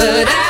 but I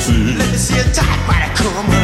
see. Let me see a tight body come.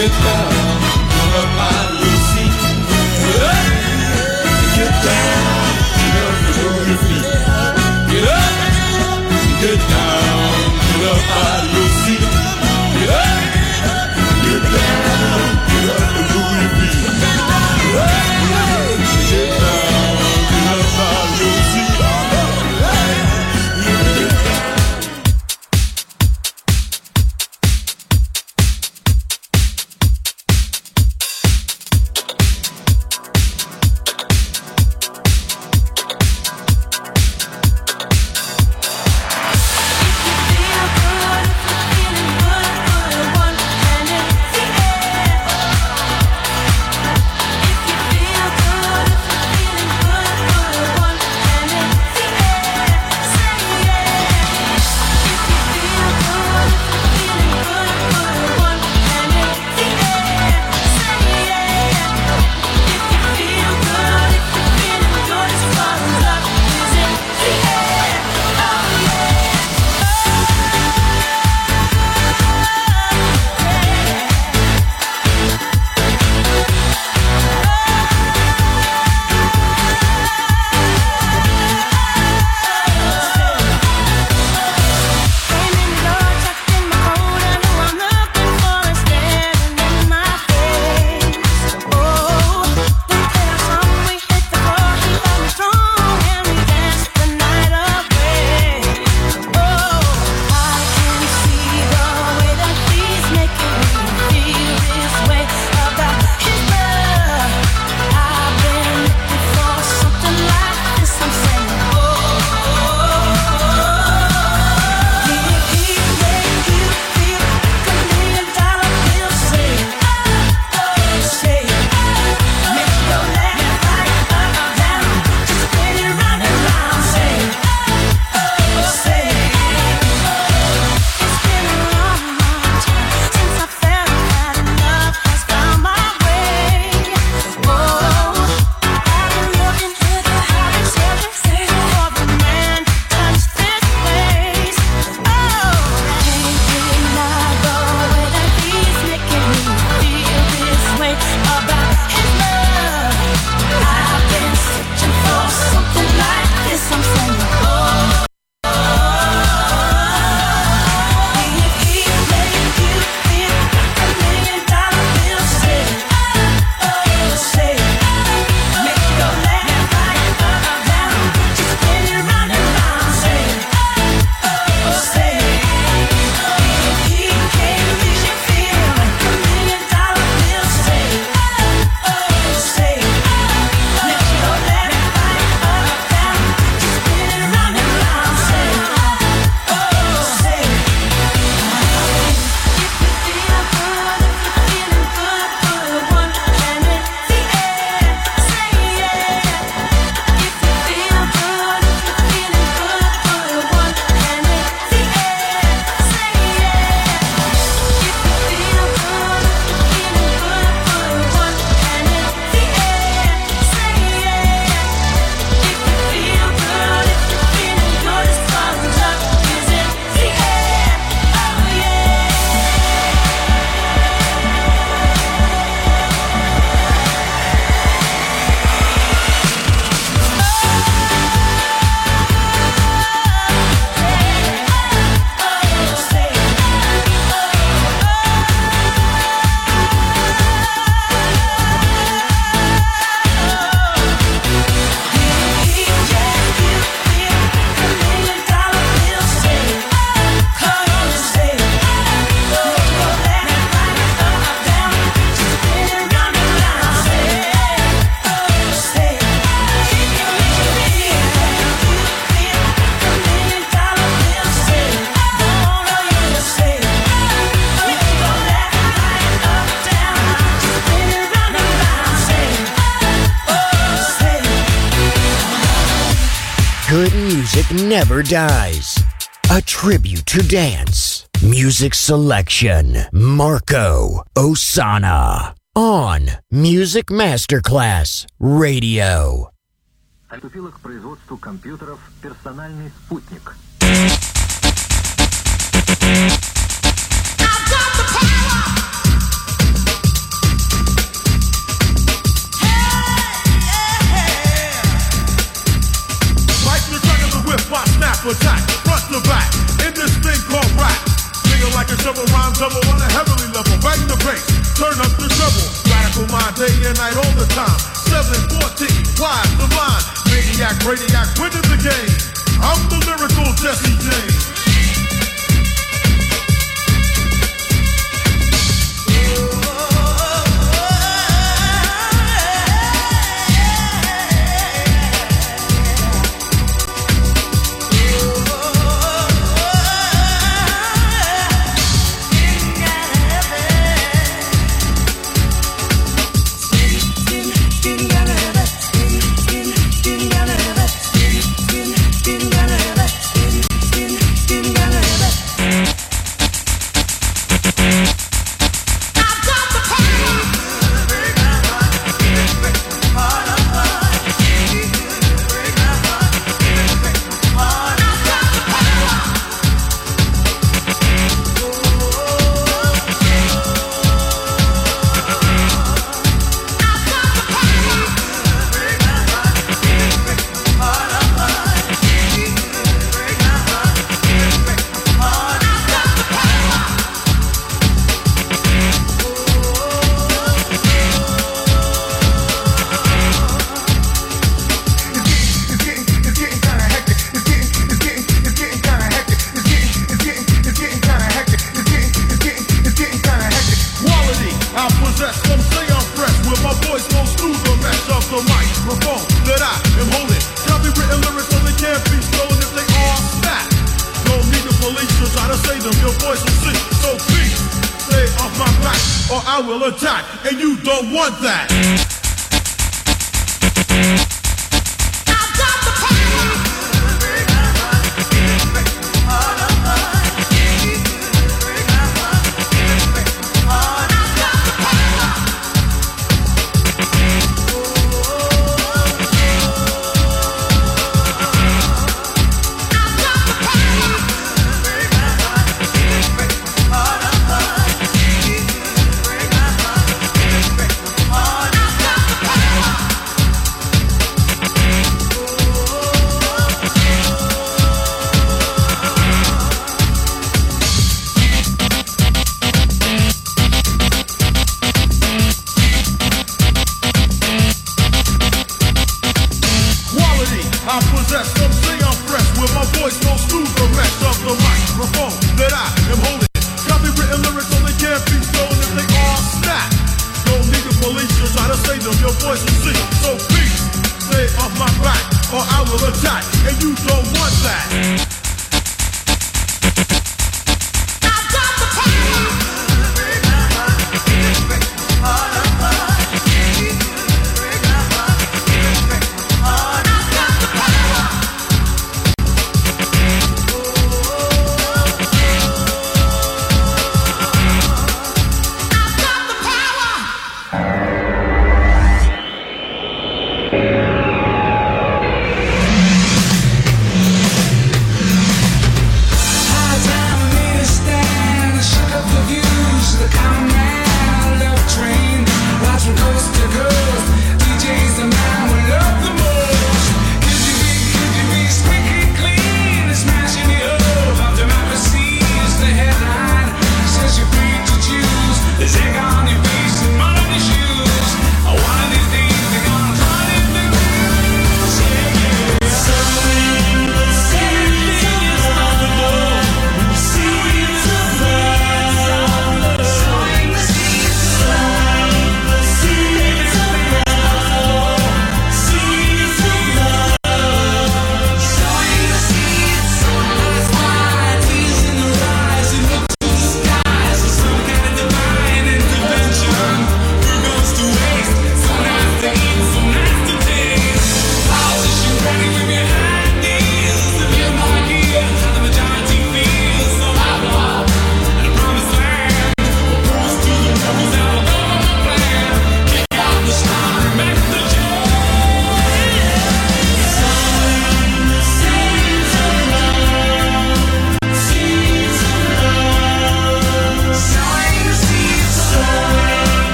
with love. good music never dies. A tribute to dance. Music selection. Marco Osana. On Music Masterclass Radio. Приступила к производству компьютеров «Персональный спутник». Attack, front to back, in this thing called rap. Singing like a shovel rhyme double on a heavenly level. Bang the bass, turn up the treble. Radical mind day and night all the time. 714, wise, the mind. Maniac, radiac, winning the game. I'm the lyrical Jesse James.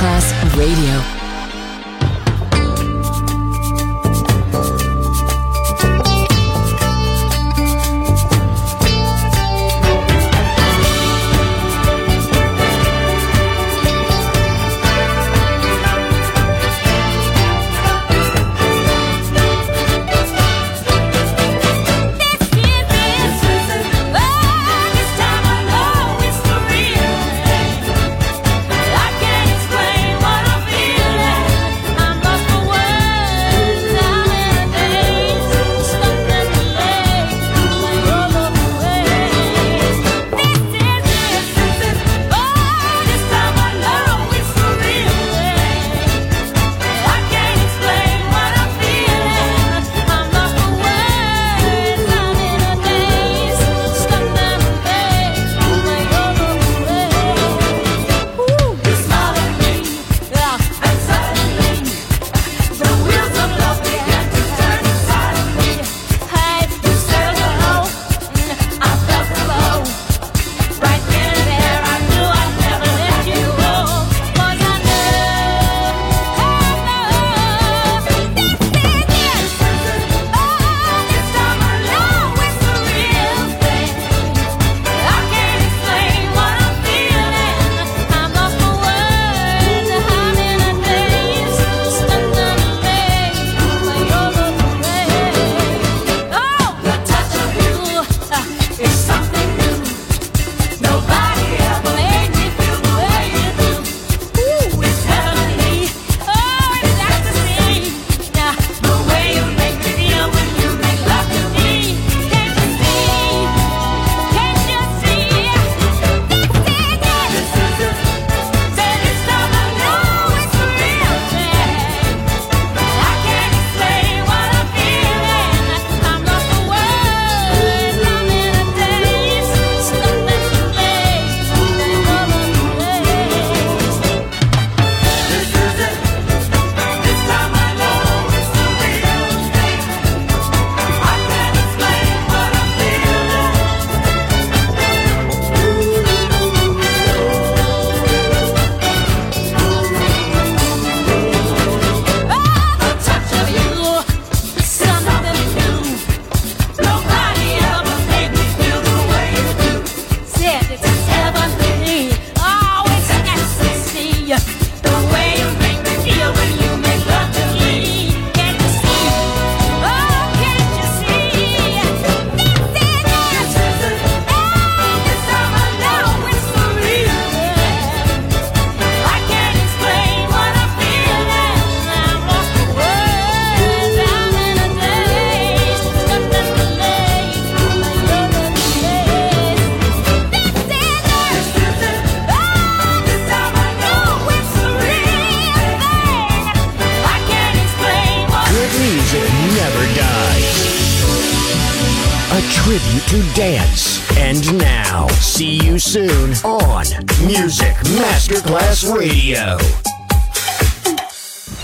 Masterclass Radio.